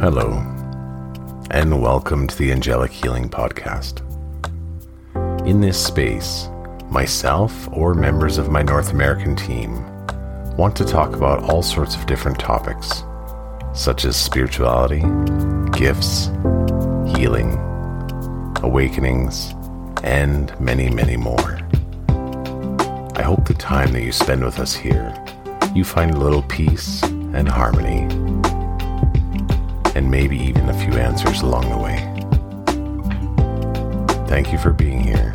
Hello, and welcome to the Angelic Healing Podcast. In this space, myself or members of my North American team want to talk about all sorts of different topics, such as spirituality, gifts, healing, awakenings, and many, many more. I hope the time that you spend with us here, you find a little peace and harmony and maybe even a few answers along the way. Thank you for being here.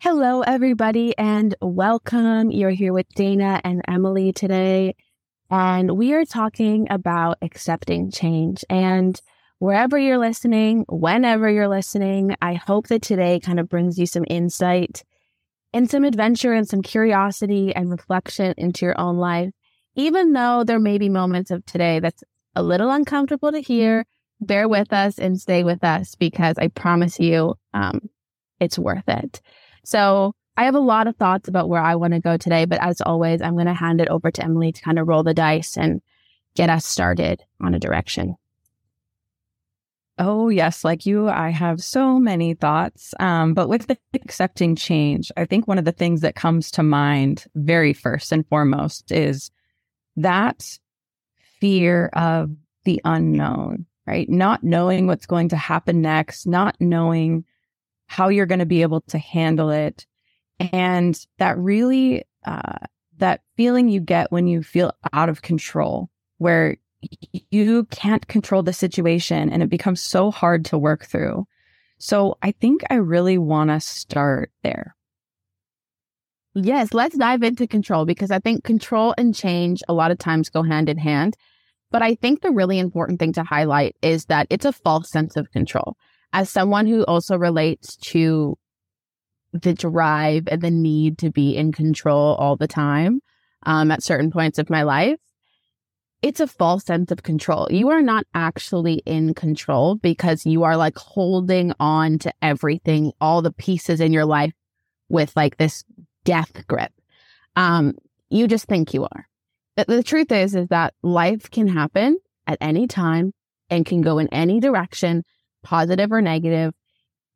Hello, everybody, and welcome. You're here with Dana and Emily today, and we are talking about accepting change. And wherever you're listening, whenever you're listening, I hope that today kind of brings you some insight and some adventure and some curiosity and reflection into your own life. Even though there may be moments of today that's a little uncomfortable to hear, bear with us and stay with us because I promise you, um, it's worth it. So I have a lot of thoughts about where I want to go today, but as always, I'm going to hand it over to Emily to kind of roll the dice and get us started on a direction. Oh, yes. Like you, I have so many thoughts. Um, but with the accepting change, I think one of the things that comes to mind very first and foremost is that fear of the unknown, right? Not knowing what's going to happen next, not knowing how you're going to be able to handle it. And that really, uh, that feeling you get when you feel out of control, where you can't control the situation and it becomes so hard to work through. So I think I really want to start there. Yes, let's dive into control because I think control and change a lot of times go hand in hand. But I think the really important thing to highlight is that it's a false sense of control. As someone who also relates to the drive and the need to be in control all the time um, at certain points of my life, it's a false sense of control. You are not actually in control because you are like holding on to everything, all the pieces in your life with like this death grip. Um, you just think you are. The, the truth is, is that life can happen at any time and can go in any direction, positive or negative.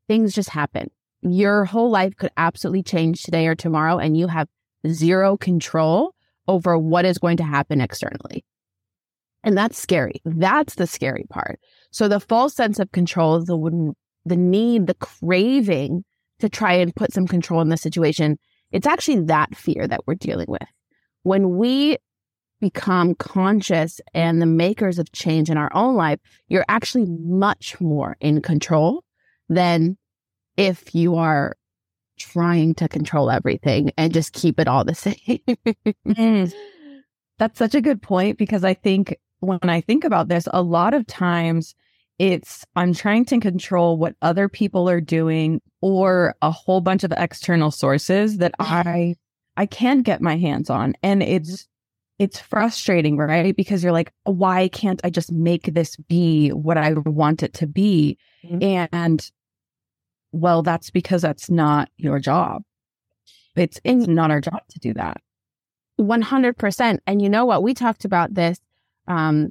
Things just happen. Your whole life could absolutely change today or tomorrow, and you have zero control over what is going to happen externally. And that's scary. That's the scary part. So the false sense of control the, the need, the craving to try and put some control in the situation. It's actually that fear that we're dealing with. When we become conscious and the makers of change in our own life, you're actually much more in control than if you are trying to control everything and just keep it all the same. mm. That's such a good point because I think when I think about this, a lot of times it's I'm trying to control what other people are doing or a whole bunch of external sources that I I can't get my hands on. And it's it's frustrating, right? Because you're like, why can't I just make this be what I want it to be? Mm-hmm. And well, that's because that's not your job. It's it's not our job to do that. 100%. And you know what? We talked about this um,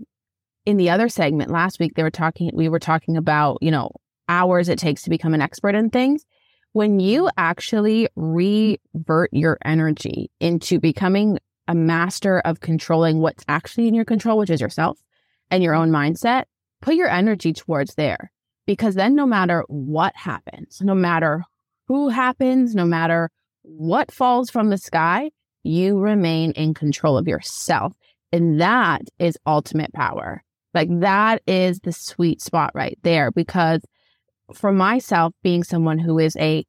in the other segment last week, they were talking, we were talking about, you know, hours it takes to become an expert in things. When you actually revert your energy into becoming a master of controlling what's actually in your control, which is yourself and your own mindset, put your energy towards there. Because then no matter what happens, no matter who happens, no matter what falls from the sky, you remain in control of yourself. And that is ultimate power. Like that is the sweet spot right there. Because for myself, being someone who is a,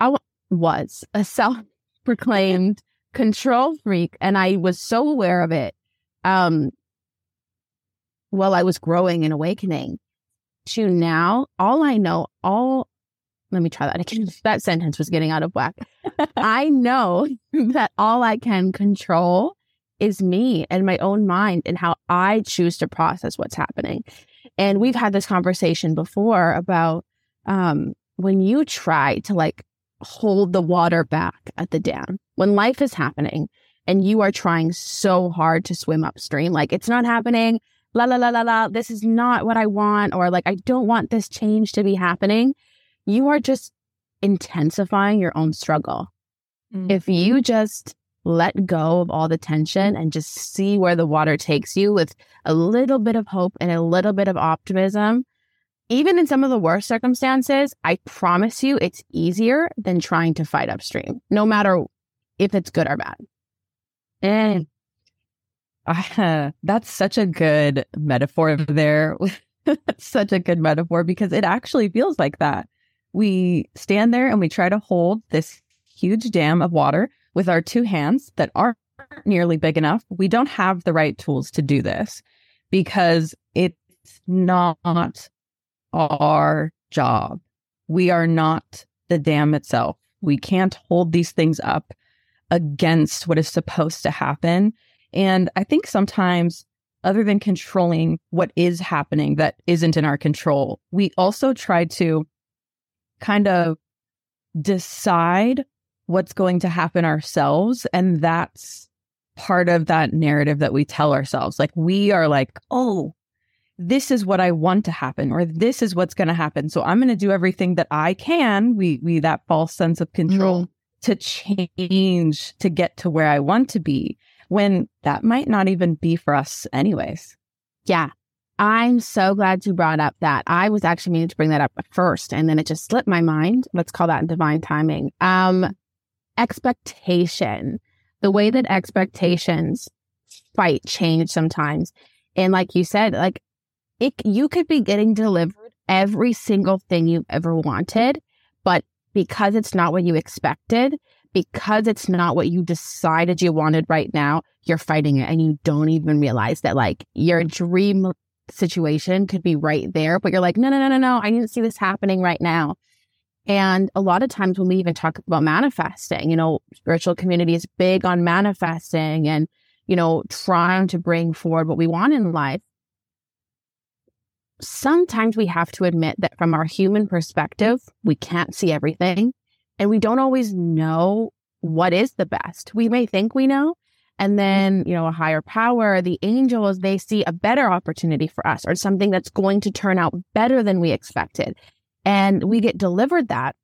I was a self proclaimed control freak, and I was so aware of it. Um, while I was growing and awakening to now, all I know, all, let me try that again. That sentence was getting out of whack. I know that all I can control is me and my own mind and how I choose to process what's happening. And we've had this conversation before about um, when you try to like hold the water back at the dam, when life is happening and you are trying so hard to swim upstream, like it's not happening, la la la la la, this is not what I want, or like I don't want this change to be happening, you are just intensifying your own struggle. Mm-hmm. If you just let go of all the tension and just see where the water takes you with a little bit of hope and a little bit of optimism, even in some of the worst circumstances, I promise you it's easier than trying to fight upstream, no matter if it's good or bad. And uh, that's such a good metaphor there. That's such a good metaphor because it actually feels like that. We stand there and we try to hold this huge dam of water with our two hands that aren't nearly big enough. We don't have the right tools to do this because it's not our job. We are not the dam itself. We can't hold these things up against what is supposed to happen. And I think sometimes, other than controlling what is happening that isn't in our control, we also try to kind of decide what's going to happen ourselves. And that's part of that narrative that we tell ourselves. Like we are like, oh, this is what I want to happen, or this is what's going to happen. So I'm going to do everything that I can. We, we, that false sense of control mm-hmm. to change to get to where I want to be when that might not even be for us, anyways. Yeah. I'm so glad you brought up that. I was actually meaning to bring that up first, and then it just slipped my mind. Let's call that divine timing. Um, expectation, the way that expectations fight change sometimes. And like you said, like it, you could be getting delivered every single thing you've ever wanted, but because it's not what you expected, because it's not what you decided you wanted right now, you're fighting it and you don't even realize that like your dream situation could be right there, but you're like, no, no, no, no, no, I didn't see this happening right now. And a lot of times when we even talk about manifesting, you know, spiritual community is big on manifesting and, you know, trying to bring forward what we want in life. Sometimes we have to admit that from our human perspective, we can't see everything and we don't always know what is the best. We may think we know. And then, you know, a higher power, the angels, they see a better opportunity for us or something that's going to turn out better than we expected. And we get delivered that,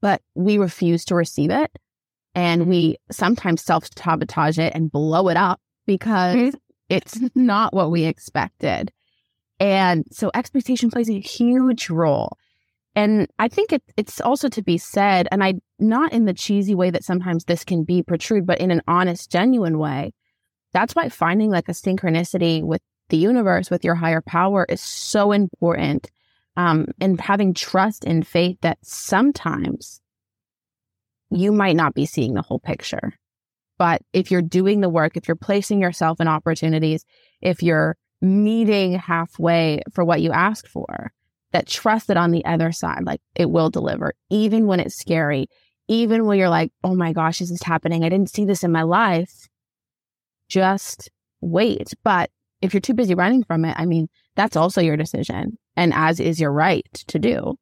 but we refuse to receive it. And we sometimes self sabotage it and blow it up because mm-hmm. it's not what we expected. And so expectation plays a huge role. And I think it, it's also to be said, and I not in the cheesy way that sometimes this can be protrude, but in an honest, genuine way. That's why finding like a synchronicity with the universe, with your higher power, is so important um, and having trust and faith that sometimes you might not be seeing the whole picture. But if you're doing the work, if you're placing yourself in opportunities, if you're meeting halfway for what you asked for, that trust that on the other side, like it will deliver, even when it's scary, even when you're like, oh my gosh, this is happening. I didn't see this in my life. Just wait. But if you're too busy running from it, I mean, that's also your decision and as is your right to do.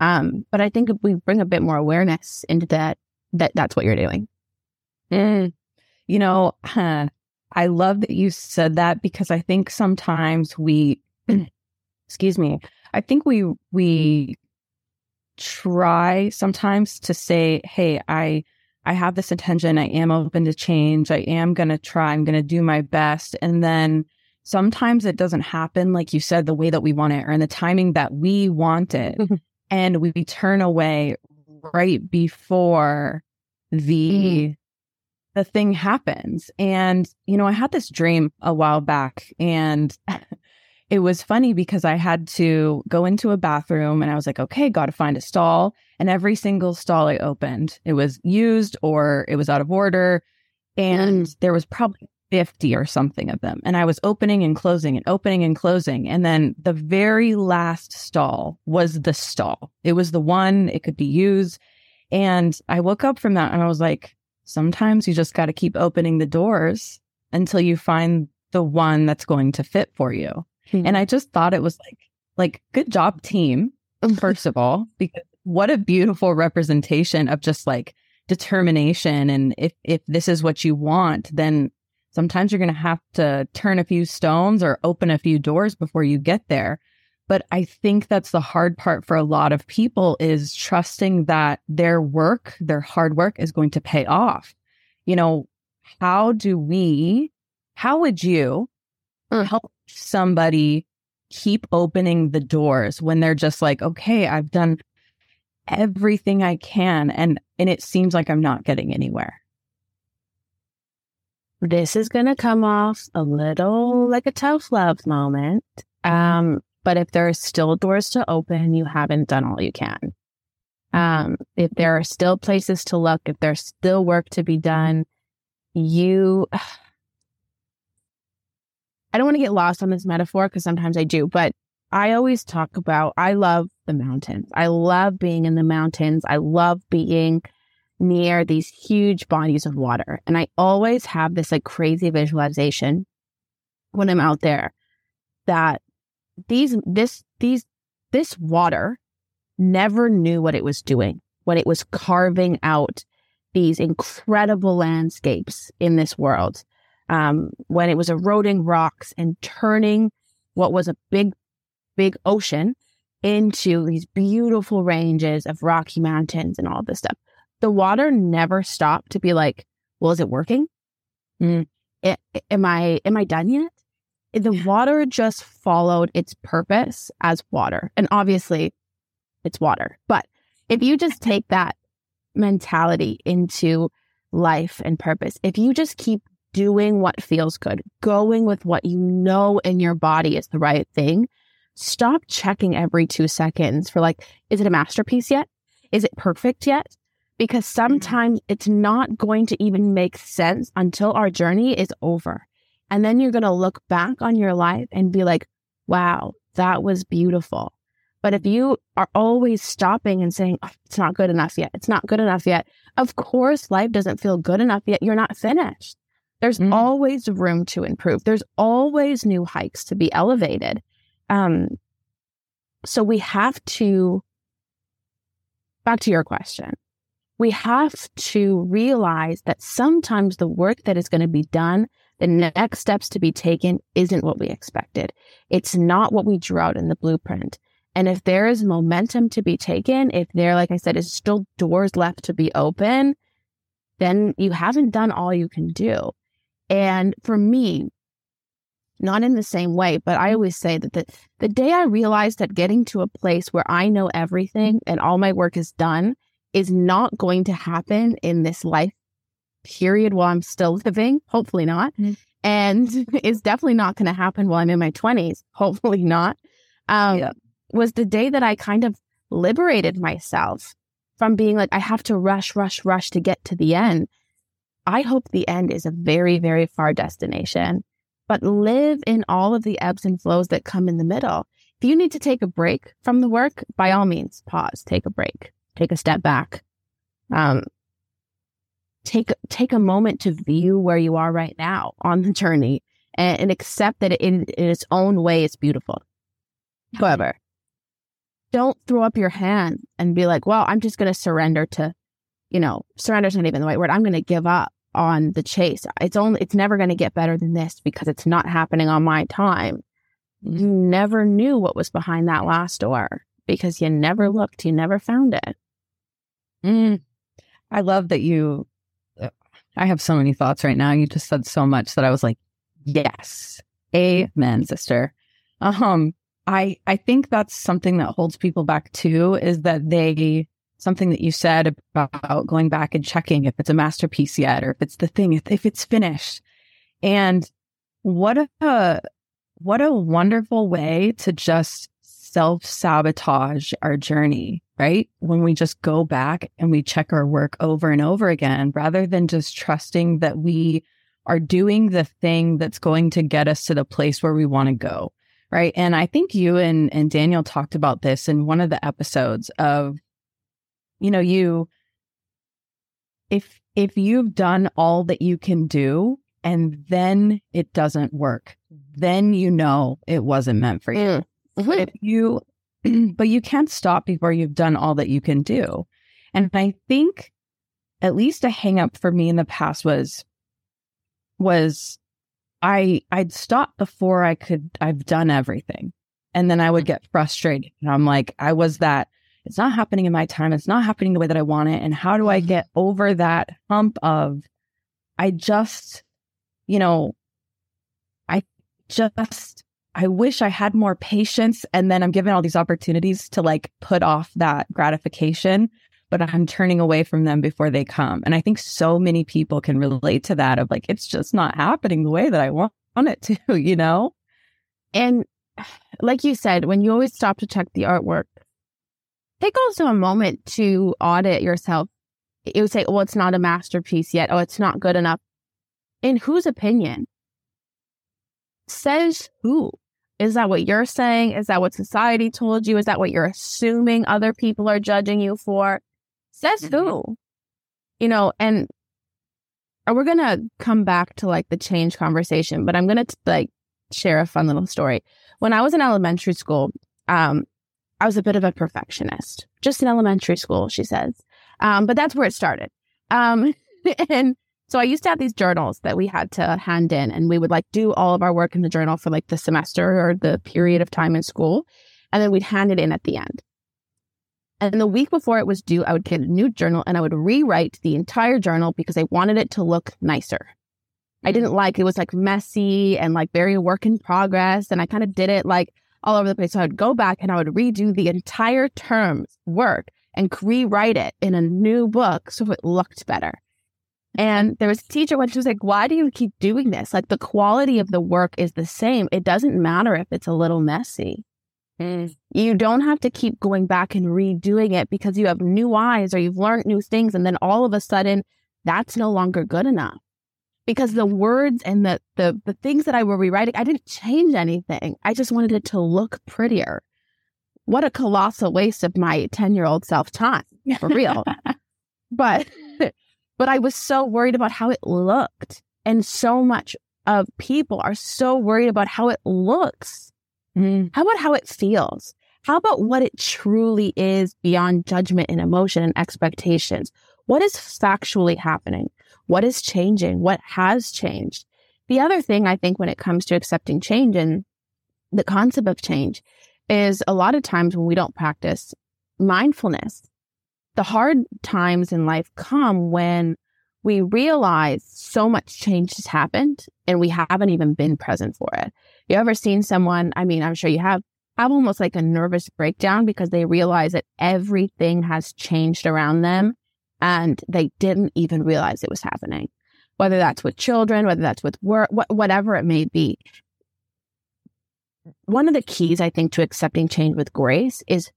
Um, but I think if we bring a bit more awareness into that, that that's what you're doing. Mm. You know, huh, I love that you said that because I think sometimes we, excuse me, I think we, we try sometimes to say, Hey, I, I have this intention. I am open to change. I am going to try. I'm going to do my best. And then sometimes it doesn't happen, like you said, the way that we want it or in the timing that we want it. Mm-hmm. and we turn away right before the mm. the thing happens. And, you know, I had this dream a while back and it was funny because I had to go into a bathroom and I was like, okay, got to find a stall. And every single stall I opened, it was used or it was out of order. And mm. there was probably 50 or something of them. And I was opening and closing and opening and closing. And then the very last stall was the stall. It was the one, it could be used. And I woke up from that and I was like, sometimes you just got to keep opening the doors until you find the one that's going to fit for you. Mm-hmm. And I just thought it was like, like, good job, team, first of all, because what a beautiful representation of just like determination. And if, if this is what you want, then sometimes you're going to have to turn a few stones or open a few doors before you get there. But I think that's the hard part for a lot of people is trusting that their work, their hard work is going to pay off. You know, how do we, how would you mm. help somebody keep opening the doors when they're just like, okay, I've done everything I can and and it seems like I'm not getting anywhere. This is going to come off a little like a tough love moment. Um but if there are still doors to open, you haven't done all you can. Um, if there are still places to look, if there's still work to be done, you, I don't want to get lost on this metaphor because sometimes I do, but I always talk about, I love the mountains. I love being in the mountains. I love being near these huge bodies of water. And I always have this like crazy visualization when I'm out there that these this these this water never knew what it was doing when it was carving out these incredible landscapes in this world um, when it was eroding rocks and turning what was a big big ocean into these beautiful ranges of rocky mountains and all this stuff the water never stopped to be like well is it working mm. it, am i am i done yet the water just followed its purpose as water. And obviously, it's water. But if you just take that mentality into life and purpose, if you just keep doing what feels good, going with what you know in your body is the right thing, stop checking every two seconds for like, is it a masterpiece yet? Is it perfect yet? Because mm-hmm. sometimes it's not going to even make sense until our journey is over. And then you're going to look back on your life and be like, wow, that was beautiful. But if you are always stopping and saying, oh, it's not good enough yet, it's not good enough yet, of course, life doesn't feel good enough yet. You're not finished. There's mm always room to improve. There's always new hikes to be elevated. Um, so we have to, back to your question, we have to realize that sometimes the work that is going to be done the next steps to be taken isn't what we expected. It's not what we drew out in the blueprint. And if there is momentum to be taken, if there, like I said, is still doors left to be open, then you haven't done all you can do. And for me, not in the same way, but I always say that the, the day I realized that getting to a place where I know everything and all my work is done is not going to happen in this life period while I'm still living. Hopefully not. Mm-hmm. And it's definitely not going to happen while I'm in my 20s. Hopefully not. Um, yeah. Was the day that I kind of liberated myself from being like, I have to rush, rush, rush to get to the end. I hope the end is a very, very far destination, but live in all of the ebbs and flows that come in the middle. If you need to take a break from the work, by all means, pause, take a break, take a step back. Um, take take a moment to view where you are right now on the journey and, and accept that in, in its own way it's beautiful. However, don't throw up your hand and be like, well, I'm just going to surrender to, you know, surrender is not even the right word. I'm going to give up on the chase. It's only, it's never going to get better than this because it's not happening on my time. You never knew what was behind that last door because you never looked, you never found it. Mm. I love that you I have so many thoughts right now. You just said so much that I was like, yes, amen, sister. Um, I I think that's something that holds people back too is that they something that you said about going back and checking if it's a masterpiece yet or if it's the thing if, if it's finished. And what a what a wonderful way to just self sabotage our journey right? When we just go back and we check our work over and over again, rather than just trusting that we are doing the thing that's going to get us to the place where we want to go. Right. And I think you and, and Daniel talked about this in one of the episodes of, you know, you, if, if you've done all that you can do and then it doesn't work, then you know it wasn't meant for you. Mm. Mhm. If you, but you can't stop before you've done all that you can do. And I think at least a hang up for me in the past was, was I, I'd stop before I could, I've done everything. And then I would get frustrated. And I'm like, I was that, it's not happening in my time. It's not happening the way that I want it. And how do I get over that hump of, I just, you know, I just, I wish I had more patience. And then I'm given all these opportunities to like put off that gratification, but I'm turning away from them before they come. And I think so many people can relate to that of like, it's just not happening the way that I want it to, you know? And like you said, when you always stop to check the artwork, take also a moment to audit yourself. You say, well, it's not a masterpiece yet. Oh, it's not good enough. In whose opinion? Says who? Is that what you're saying? Is that what society told you? Is that what you're assuming other people are judging you for? Says who? You know, and uh, we're going to come back to like the change conversation, but I'm going to like share a fun little story. When I was in elementary school, um, I was a bit of a perfectionist, just in elementary school, she says. Um, but that's where it started. Um, and so I used to have these journals that we had to hand in, and we would like do all of our work in the journal for like the semester or the period of time in school. And then we'd hand it in at the end. And the week before it was due, I would get a new journal and I would rewrite the entire journal because I wanted it to look nicer. I mm. didn't like it was like messy and like very work in progress. And I kind of did it like all over the place. So I would go back and I would redo the entire term's work and rewrite it in a new book so it looked better. And there was a teacher when she was like, Why do you keep doing this? Like the quality of the work is the same. It doesn't matter if it's a little messy. Mm. You don't have to keep going back and redoing it because you have new eyes or you've learned new things. And then all of a sudden, that's no longer good enough because the words and the, the, the things that I were rewriting, I didn't change anything. I just wanted it to look prettier. What a colossal waste of my 10 year old self time for real. but, but I was so worried about how it looked. And so much of people are so worried about how it looks. Mm. How about how it feels? How about what it truly is beyond judgment and emotion and expectations? What is factually happening? What is changing? What has changed? The other thing I think when it comes to accepting change and the concept of change is a lot of times when we don't practice mindfulness, the hard times in life come when we realize so much change has happened and we haven't even been present for it. You ever seen someone, I mean, I'm sure you have, have almost like a nervous breakdown because they realize that everything has changed around them and they didn't even realize it was happening. Whether that's with children, whether that's with work, wh- whatever it may be. One of the keys, I think, to accepting change with grace is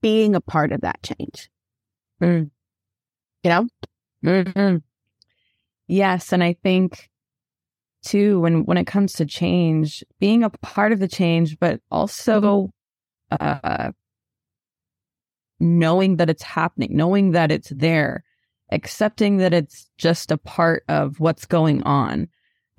being a part of that change. Mm. You know? Mhm. Yes, and I think too when when it comes to change, being a part of the change, but also uh, knowing that it's happening, knowing that it's there, accepting that it's just a part of what's going on.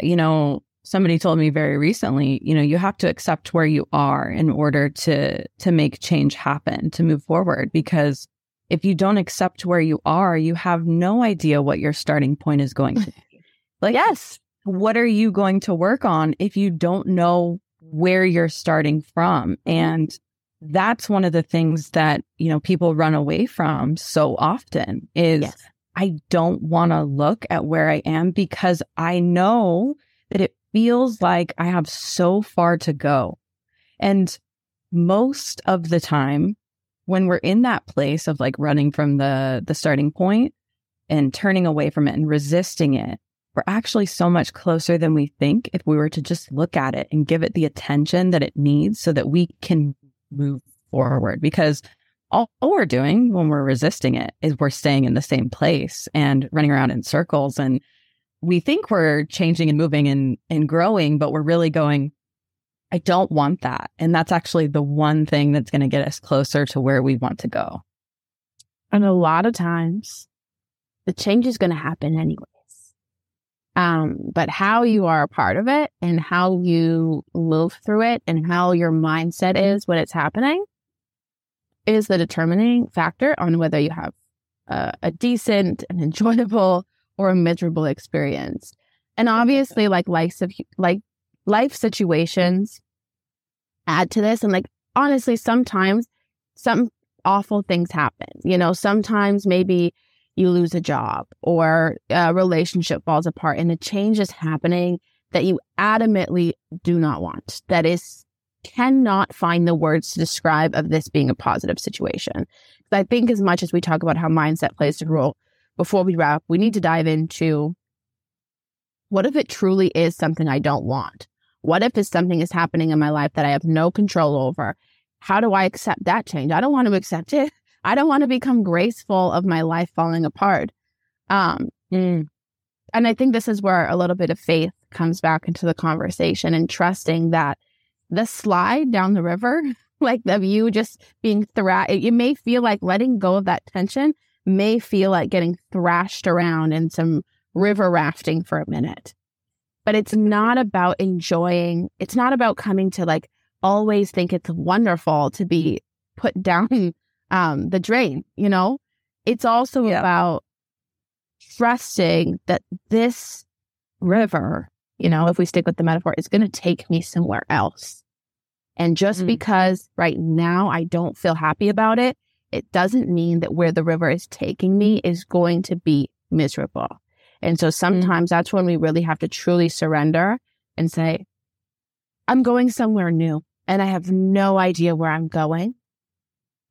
You know, somebody told me very recently, you know, you have to accept where you are in order to to make change happen, to move forward because if you don't accept where you are, you have no idea what your starting point is going to be. Like, Yes. what are you going to work on if you don't know where you're starting from? And that's one of the things that, you know, people run away from so often is Yes. I don't want to look at where I am because I know that it feels like I have so far to go. And most of the time, when we're in that place of like running from the the starting point and turning away from it and resisting it, we're actually so much closer than we think if we were to just look at it and give it the attention that it needs so that we can move forward. Because all, all we're doing when we're resisting it is we're staying in the same place and running around in circles. And we think we're changing and moving and, and growing, but we're really going, I don't want that. And that's actually the one thing that's going to get us closer to where we want to go. And a lot of times, the change is going to happen anyways. Um, but how you are a part of it and how you live through it and how your mindset is when it's happening is the determining factor on whether you have a, a decent and enjoyable or a miserable experience. And obviously, like life of like life situations add to this. And like honestly, sometimes some awful things happen. You know, sometimes maybe you lose a job or a relationship falls apart and a change is happening that you adamantly do not want. That is cannot find the words to describe of this being a positive situation. I think as much as we talk about how mindset plays a role, before we wrap, we need to dive into what if it truly is something I don't want? What if it's something is happening in my life that I have no control over? How do I accept that change? I don't want to accept it. I don't want to become graceful of my life falling apart. Um, mm. And I think this is where a little bit of faith comes back into the conversation and trusting that the slide down the river, like of you just being thrashed, it may feel like letting go of that tension may feel like getting thrashed around in some river rafting for a minute. But it's not about enjoying, it's not about coming to like always think it's wonderful to be put down um, the drain, you know? It's also yeah. about trusting that this river you know, if we stick with the metaphor, is going to take me somewhere else. And just mm-hmm. because right now I don't feel happy about it, it doesn't mean that where the river is taking me is going to be miserable. And so mm-hmm. sometimes that's when we really have to truly surrender and say, I'm going somewhere new and I have no idea where I'm going,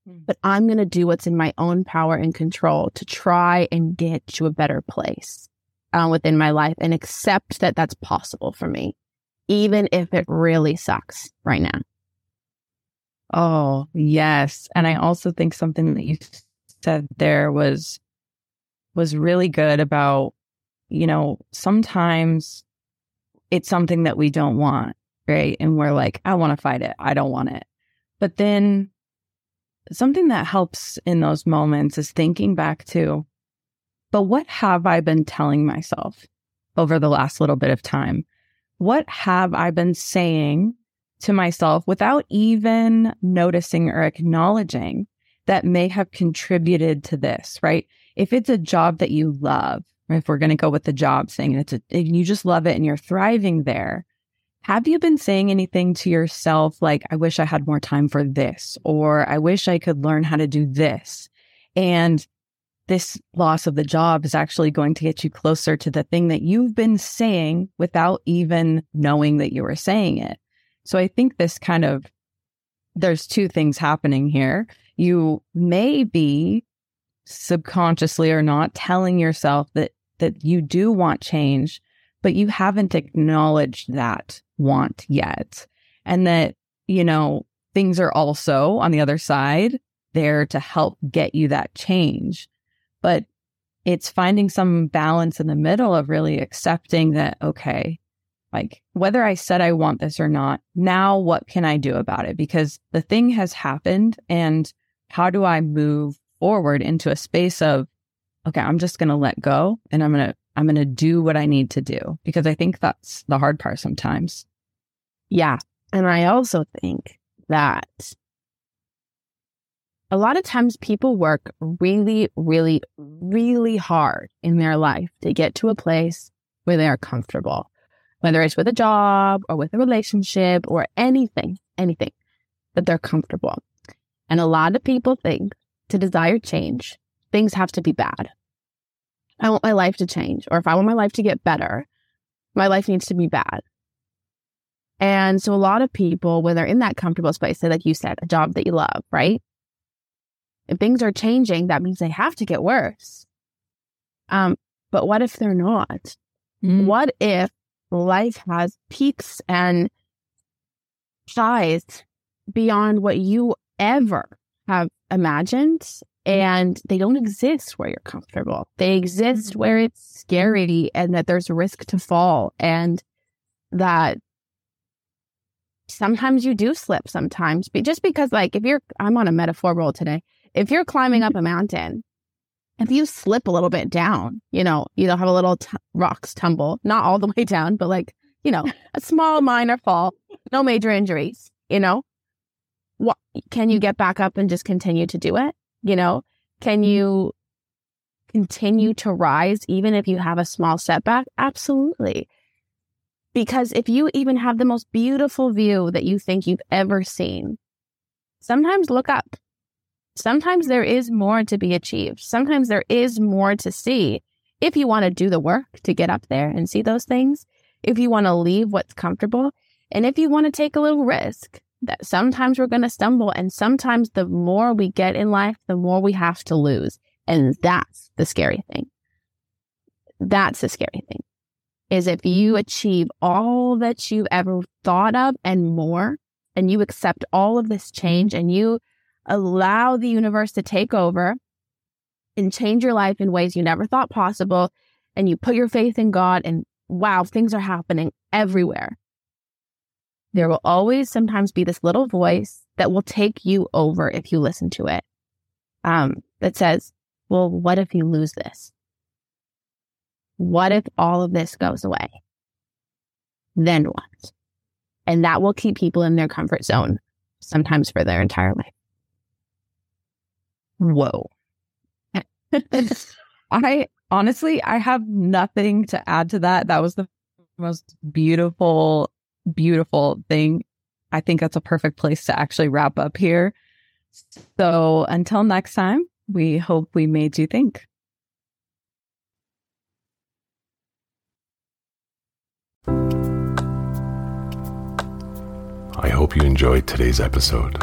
mm. but I'm going to do what's in my own power and control to try and get to a better place uh, within my life and accept that that's possible for me, even if it really sucks right now. Oh, yes. And I also think something that you said there was was really good about you know, sometimes it's something that we don't want, right? And we're like, I want to fight it. I don't want it. But then something that helps in those moments is thinking back to but what have I been telling myself over the last little bit of time? What have I been saying to myself without even noticing or acknowledging that may have contributed to this, right? If it's a job that you love, if we're going to go with the job thing and it's a, and you just love it and you're thriving there, have you been saying anything to yourself like, I wish I had more time for this, or I wish I could learn how to do this? And this loss of the job is actually going to get you closer to the thing that you've been saying without even knowing that you were saying it. So I think this kind of, there's two things happening here. You may be subconsciously or not telling yourself that, that you do want change, but you haven't acknowledged that want yet. And that, you know, things are also on the other side there to help get you that change. But it's finding some balance in the middle of really accepting that, okay, like whether I said I want this or not, now what can I do about it? Because the thing has happened and how do I move forward into a space of, okay, I'm just going to let go and I'm going to, I'm going to do what I need to do because I think that's the hard part sometimes. Yeah. And I also think that a lot of times people work really, really, really hard in their life to get to a place where they are comfortable, whether it's with a job or with a relationship or anything, anything that they're comfortable. And a lot of people think to desire change, things have to be bad. I want my life to change, or if I want my life to get better, my life needs to be bad. And so a lot of people, when they're in that comfortable space, say, like you said, a job that you love, right? If things are changing, that means they have to get worse. Um, but what if they're not? Mm. What if life has peaks and highs beyond what you ever have imagined and they don't exist where you're comfortable. They exist mm-hmm. where it's scary and that there's risk to fall and that sometimes you do slip sometimes but just because like if you're I'm on a metaphor roll today if you're climbing up a mountain if you slip a little bit down, you know, you know, have a little t- rocks tumble, not all the way down, but like, you know, a small minor fall, no major injuries, you know, what can you get back up and just continue to do it? You know, can mm-hmm. you continue to rise even if you have a small setback? Absolutely. Because if you even have the most beautiful view that you think you've ever seen, sometimes look up sometimes there is more to be achieved. Sometimes there is more to see if you want to do the work to get up there and see those things, if you want to leave what's comfortable, and if you want to take a little risk. That sometimes we're going to stumble, and sometimes the more we get in life, the more we have to lose. And that's the scary thing. That's the scary thing is if you achieve all that you've ever thought of and more, and you accept all of this change and you allow the universe to take over and change your life in ways you never thought possible. And you put your faith in God, and wow, things are happening everywhere. There will always sometimes be this little voice that will take you over if you listen to it. Um, that says, well, what if you lose this? What if all of this goes away? Then what? And that will keep people in their comfort zone sometimes for their entire life. Whoa. I honestly, I have nothing to add to that. That was the most beautiful, beautiful thing. I think that's a perfect place to actually wrap up here. So until next time, we hope we made you think. I hope you enjoyed today's episode.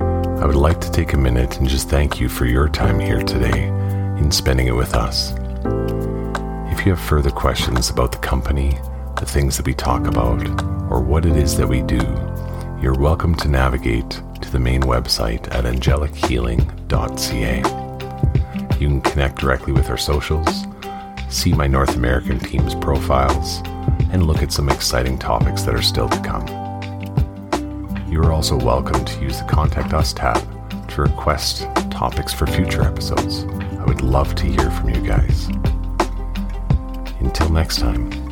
I would like to take a minute and just thank you for your time here today in spending it with us. If you have further questions about the company, the things that we talk about, or what it is that we do, you're welcome to navigate to the main website at angelichealing.ca. You can connect directly with our socials, see my North American team's profiles, and look at some exciting topics that are still to come. You are also welcome to use the Contact Us tab to request topics for future episodes. I would love to hear from you guys. Until next time.